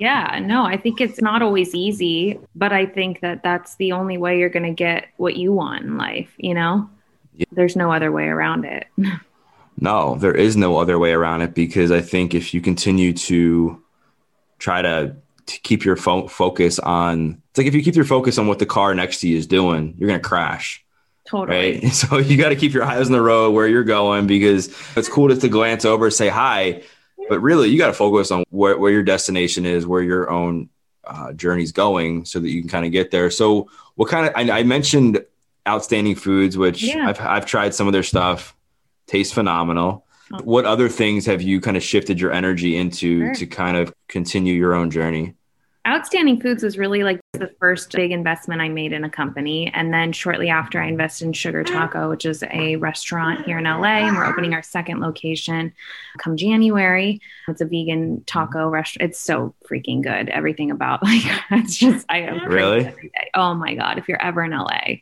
Yeah, no, I think it's not always easy, but I think that that's the only way you're going to get what you want in life, you know? Yeah. There's no other way around it. no, there is no other way around it because I think if you continue to try to to keep your fo- focus on it's like if you keep your focus on what the car next to you is doing you're going to crash totally right so you got to keep your eyes on the road where you're going because it's cool just to glance over say hi but really you got to focus on where, where your destination is where your own uh, journey's going so that you can kind of get there. So what kind of I, I mentioned outstanding foods which yeah. I've, I've tried some of their stuff. Tastes phenomenal. What other things have you kind of shifted your energy into sure. to kind of continue your own journey? Outstanding Foods was really like the first big investment I made in a company. And then shortly after, I invested in Sugar Taco, which is a restaurant here in LA. And we're opening our second location come January. It's a vegan taco restaurant. It's so freaking good. Everything about like it's just I am really oh my god. If you're ever in LA,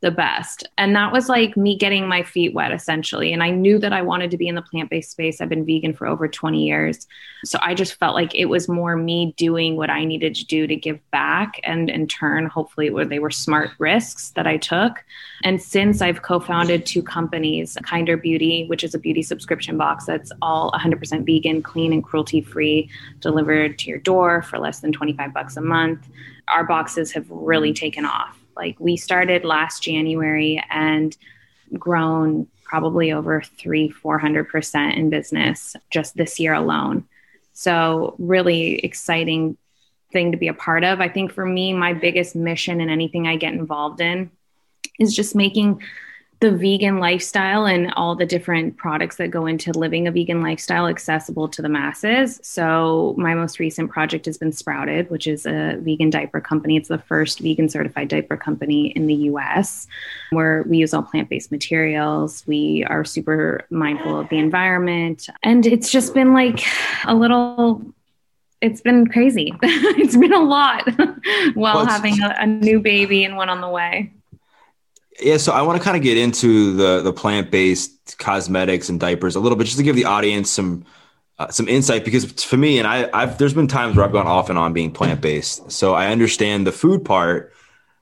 the best. And that was like me getting my feet wet essentially. And I knew that I wanted to be in the plant based space. I've been vegan for over 20 years, so I just felt like it was more me doing what I needed to do to give back and in turn, hopefully, where they were smart risks that I took. And since I've co founded two companies, Kinder Beauty, which is a beauty subscription box that's all 100% vegan, clean, and cruelty free, delivered to your door for less than 25 bucks a month, our boxes have really taken off. Like we started last January and grown probably over three, 400% in business just this year alone. So, really exciting thing to be a part of. I think for me, my biggest mission in anything I get involved in is just making the vegan lifestyle and all the different products that go into living a vegan lifestyle accessible to the masses. So, my most recent project has been Sprouted, which is a vegan diaper company. It's the first vegan certified diaper company in the US, where we use all plant based materials. We are super mindful of the environment. And it's just been like a little it's been crazy. it's been a lot while well, having a, a, new baby and one on the way. Yeah, so I want to kind of get into the the plant based cosmetics and diapers a little bit, just to give the audience some uh, some insight. Because for me, and I, I've there's been times where I've gone off and on being plant based, so I understand the food part.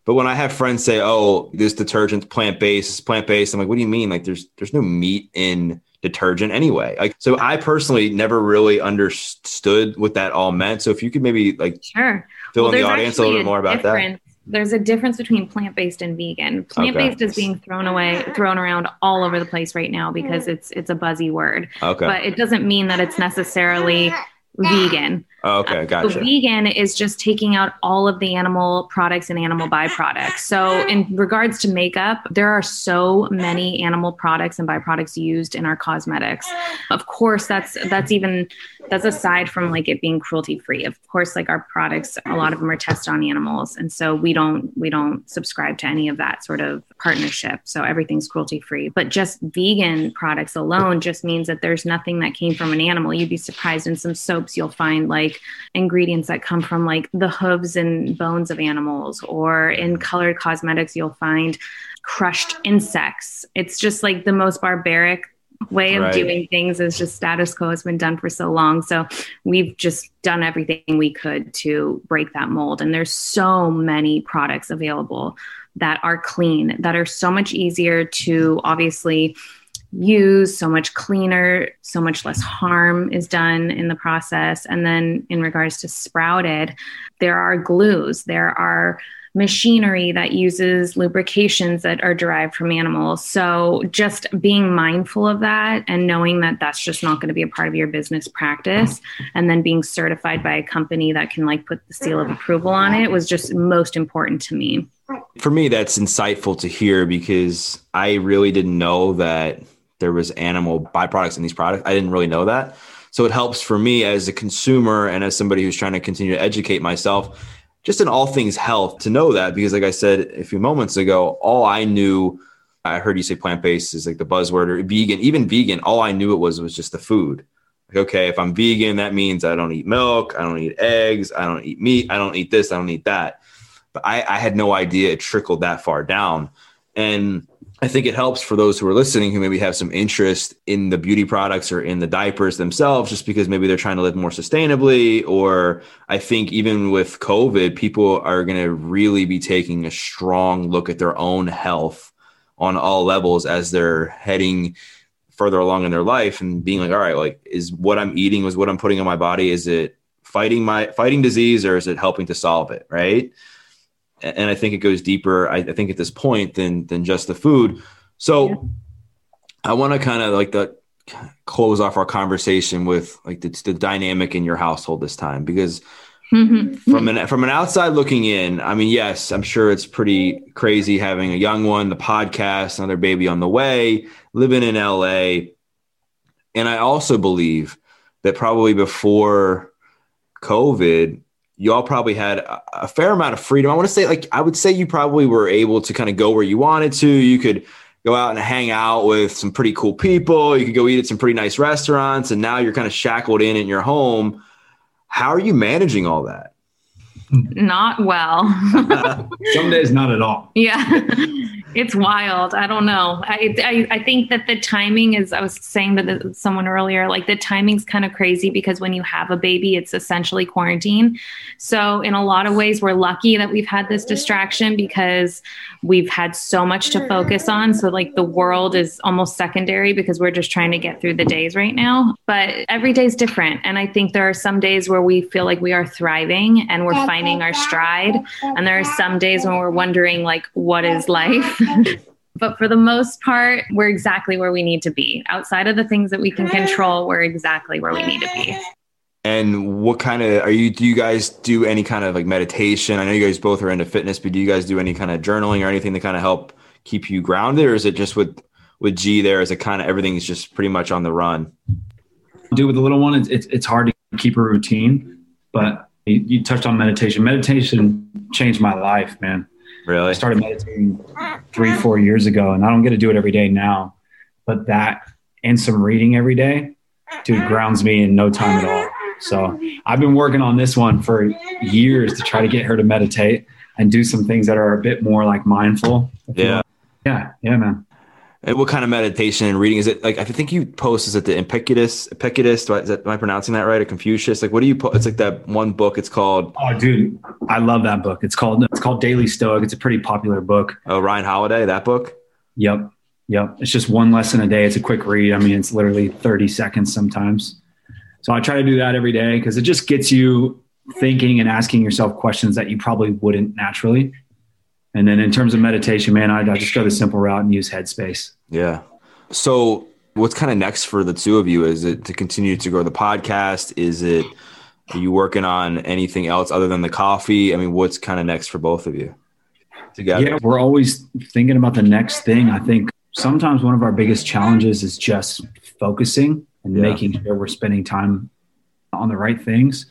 But when I have friends say, "Oh, this detergent's plant based," it's plant based, I'm like, "What do you mean? Like, there's there's no meat in." Detergent anyway. Like so I personally never really understood what that all meant. So if you could maybe like sure fill well, in the audience a little bit more about that. There's a difference between plant-based and vegan. Plant-based okay. is being thrown away, thrown around all over the place right now because it's it's a buzzy word. Okay. But it doesn't mean that it's necessarily vegan. Oh, okay, uh, gotcha. So vegan is just taking out all of the animal products and animal byproducts. So, in regards to makeup, there are so many animal products and byproducts used in our cosmetics. Of course, that's that's even that's aside from like it being cruelty free. Of course, like our products, a lot of them are tested on animals, and so we don't we don't subscribe to any of that sort of partnership. So everything's cruelty free. But just vegan products alone just means that there's nothing that came from an animal. You'd be surprised in some soaps you'll find like like ingredients that come from like the hooves and bones of animals, or in colored cosmetics, you'll find crushed insects. It's just like the most barbaric way of right. doing things is just status quo has been done for so long. So we've just done everything we could to break that mold. And there's so many products available that are clean, that are so much easier to obviously use, so much cleaner, so much less harm is done in the process. And then in regards to sprouted, there are glues, there are machinery that uses lubrications that are derived from animals. So just being mindful of that and knowing that that's just not going to be a part of your business practice and then being certified by a company that can like put the seal of approval on it was just most important to me. For me that's insightful to hear because I really didn't know that there was animal byproducts in these products. I didn't really know that. So it helps for me as a consumer and as somebody who's trying to continue to educate myself just in all things health to know that because like I said a few moments ago, all I knew I heard you say plant-based is like the buzzword or vegan, even vegan, all I knew it was was just the food. Like, okay, if I'm vegan, that means I don't eat milk, I don't eat eggs, I don't eat meat, I don't eat this, I don't eat that. But I, I had no idea it trickled that far down. And I think it helps for those who are listening who maybe have some interest in the beauty products or in the diapers themselves, just because maybe they're trying to live more sustainably. Or I think even with COVID, people are going to really be taking a strong look at their own health on all levels as they're heading further along in their life and being like, all right, like, is what I'm eating, is what I'm putting in my body, is it fighting my fighting disease or is it helping to solve it? Right and I think it goes deeper. I, I think at this point than than just the food. So yeah. I want to kind of like the close off our conversation with like the, the dynamic in your household this time because mm-hmm. from an from an outside looking in, I mean, yes, I'm sure it's pretty crazy having a young one, the podcast, another baby on the way, living in LA, and I also believe that probably before COVID, you all probably had a, a fair amount of freedom. I want to say, like, I would say you probably were able to kind of go where you wanted to. You could go out and hang out with some pretty cool people. You could go eat at some pretty nice restaurants. And now you're kind of shackled in in your home. How are you managing all that? Not well. some days, not at all. Yeah. It's wild. I don't know. I, I, I think that the timing is. I was saying to someone earlier, like the timing's kind of crazy because when you have a baby, it's essentially quarantine. So in a lot of ways, we're lucky that we've had this distraction because we've had so much to focus on. So like the world is almost secondary because we're just trying to get through the days right now. But every day is different, and I think there are some days where we feel like we are thriving and we're finding our stride, and there are some days when we're wondering like, what is life? But for the most part, we're exactly where we need to be. Outside of the things that we can control, we're exactly where we need to be. And what kind of are you? Do you guys do any kind of like meditation? I know you guys both are into fitness, but do you guys do any kind of journaling or anything to kind of help keep you grounded, or is it just with with G there? Is it kind of everything's just pretty much on the run? Do with the little one, it's it's, it's hard to keep a routine, but you, you touched on meditation. Meditation changed my life, man. Really? I started meditating three, four years ago, and I don't get to do it every day now. But that and some reading every day, dude, grounds me in no time at all. So I've been working on this one for years to try to get her to meditate and do some things that are a bit more like mindful. Yeah. Yeah. Yeah, man. And what kind of meditation and reading is it? Like I think you post is it the Epictetus? Epictetus? Is that, am I pronouncing that right? A Confucius? Like what do you? Po- it's like that one book. It's called. Oh, dude, I love that book. It's called it's called Daily Stoic. It's a pretty popular book. Oh, Ryan Holiday, that book. Yep, yep. It's just one lesson a day. It's a quick read. I mean, it's literally thirty seconds sometimes. So I try to do that every day because it just gets you thinking and asking yourself questions that you probably wouldn't naturally. And then in terms of meditation, man, I, I just go the simple route and use Headspace. Yeah. So What's kind of next for the two of you? Is it to continue to grow the podcast? Is it are you working on anything else other than the coffee? I mean, what's kind of next for both of you together? Yeah, we're always thinking about the next thing. I think sometimes one of our biggest challenges is just focusing and yeah. making sure we're spending time on the right things.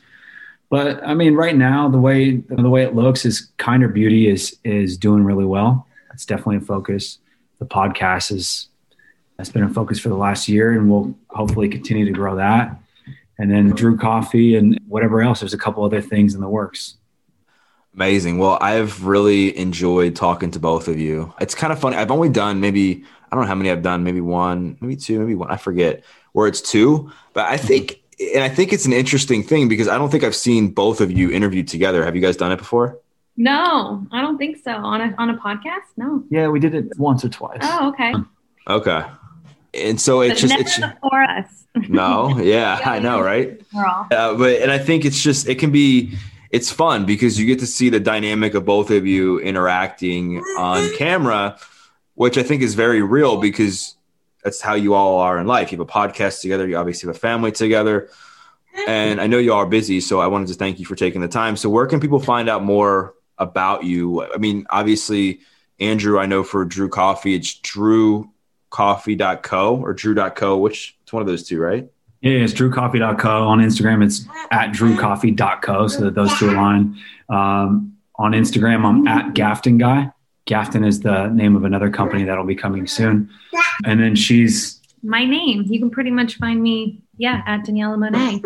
But I mean, right now the way the way it looks is Kinder Beauty is is doing really well. It's definitely a focus. The podcast is that's been a focus for the last year, and we'll hopefully continue to grow that. And then Drew Coffee and whatever else. There's a couple other things in the works. Amazing. Well, I've really enjoyed talking to both of you. It's kind of funny. I've only done maybe I don't know how many I've done, maybe one, maybe two, maybe one. I forget where it's two, but I think and I think it's an interesting thing because I don't think I've seen both of you interviewed together. Have you guys done it before? No, I don't think so. On a on a podcast? No. Yeah, we did it once or twice. Oh, okay. Okay. And so it's but just it's for us. no, yeah, I know, right? Uh, but and I think it's just it can be it's fun because you get to see the dynamic of both of you interacting on camera, which I think is very real because that's how you all are in life. You have a podcast together. You obviously have a family together. And I know you all are busy, so I wanted to thank you for taking the time. So, where can people find out more about you? I mean, obviously, Andrew, I know for Drew Coffee, it's drewcoffee.co or drew.co, which it's one of those two, right? Yeah, it's drewcoffee.co. On Instagram, it's at drewcoffee.co, so that those two align. Um, on Instagram, I'm at Gafton Guy. Gafton is the name of another company that'll be coming soon. And then she's my name. You can pretty much find me, yeah, at Daniella Monet.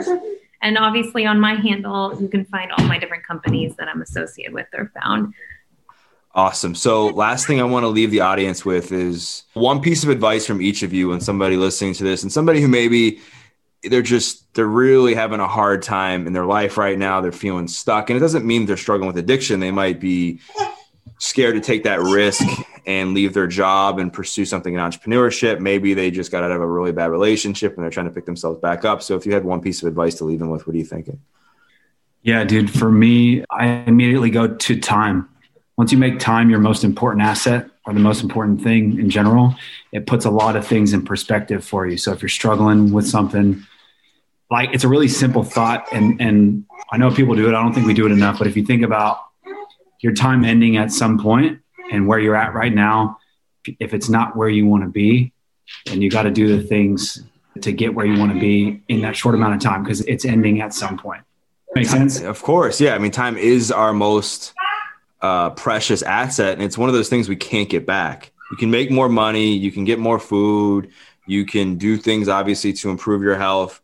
And obviously on my handle, you can find all my different companies that I'm associated with or found. Awesome. So, last thing I want to leave the audience with is one piece of advice from each of you and somebody listening to this, and somebody who maybe they're just they're really having a hard time in their life right now. They're feeling stuck, and it doesn't mean they're struggling with addiction. They might be scared to take that risk and leave their job and pursue something in entrepreneurship. Maybe they just got out of a really bad relationship and they're trying to pick themselves back up. So if you had one piece of advice to leave them with, what are you thinking? Yeah, dude, for me, I immediately go to time. Once you make time your most important asset or the most important thing in general, it puts a lot of things in perspective for you. So if you're struggling with something, like it's a really simple thought and and I know people do it. I don't think we do it enough, but if you think about your time ending at some point and where you're at right now, if it's not where you want to be, and you got to do the things to get where you want to be in that short amount of time because it's ending at some point. Make sense? Of course. Yeah. I mean, time is our most uh, precious asset, and it's one of those things we can't get back. You can make more money, you can get more food, you can do things obviously to improve your health.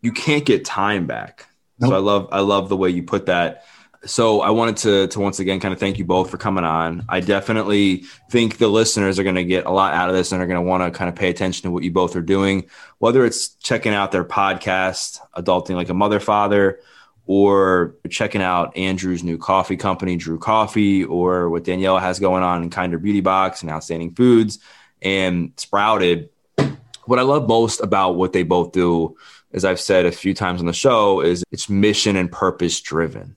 You can't get time back. Nope. So I love I love the way you put that so I wanted to to once again kind of thank you both for coming on. I definitely think the listeners are going to get a lot out of this and are going to want to kind of pay attention to what you both are doing, whether it's checking out their podcast, Adulting Like a Mother Father, or checking out Andrew's new coffee company, Drew Coffee, or what Daniella has going on in Kinder Beauty Box and Outstanding Foods and Sprouted. What I love most about what they both do, as I've said a few times on the show, is it's mission and purpose driven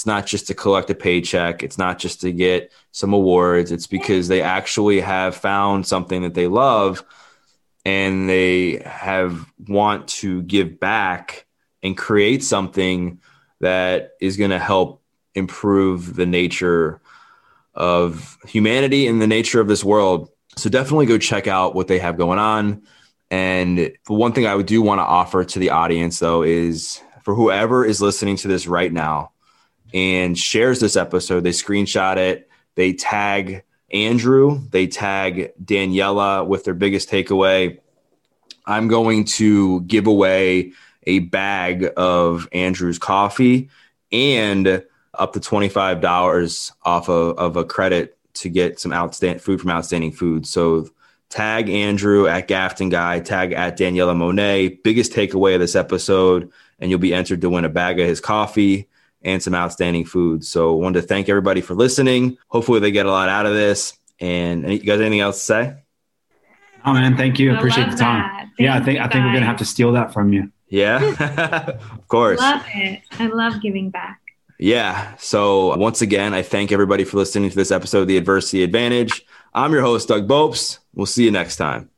it's not just to collect a paycheck. It's not just to get some awards. It's because they actually have found something that they love and they have want to give back and create something that is going to help improve the nature of humanity and the nature of this world. So definitely go check out what they have going on. And one thing I do want to offer to the audience though is for whoever is listening to this right now, and shares this episode. They screenshot it, they tag Andrew, they tag Daniella with their biggest takeaway. I'm going to give away a bag of Andrew's coffee and up to $25 off of, of a credit to get some outstanding food from outstanding food. So tag Andrew at Gafton Guy, tag at Daniella Monet. Biggest takeaway of this episode, and you'll be entered to win a bag of his coffee and some outstanding food. So I wanted to thank everybody for listening. Hopefully they get a lot out of this. And you guys, anything else to say? Oh man, thank you. I Appreciate the time. Yeah, I think I think we're gonna have to steal that from you. Yeah, of course. I love it. I love giving back. Yeah. So once again, I thank everybody for listening to this episode of The Adversity Advantage. I'm your host, Doug Bopst. We'll see you next time.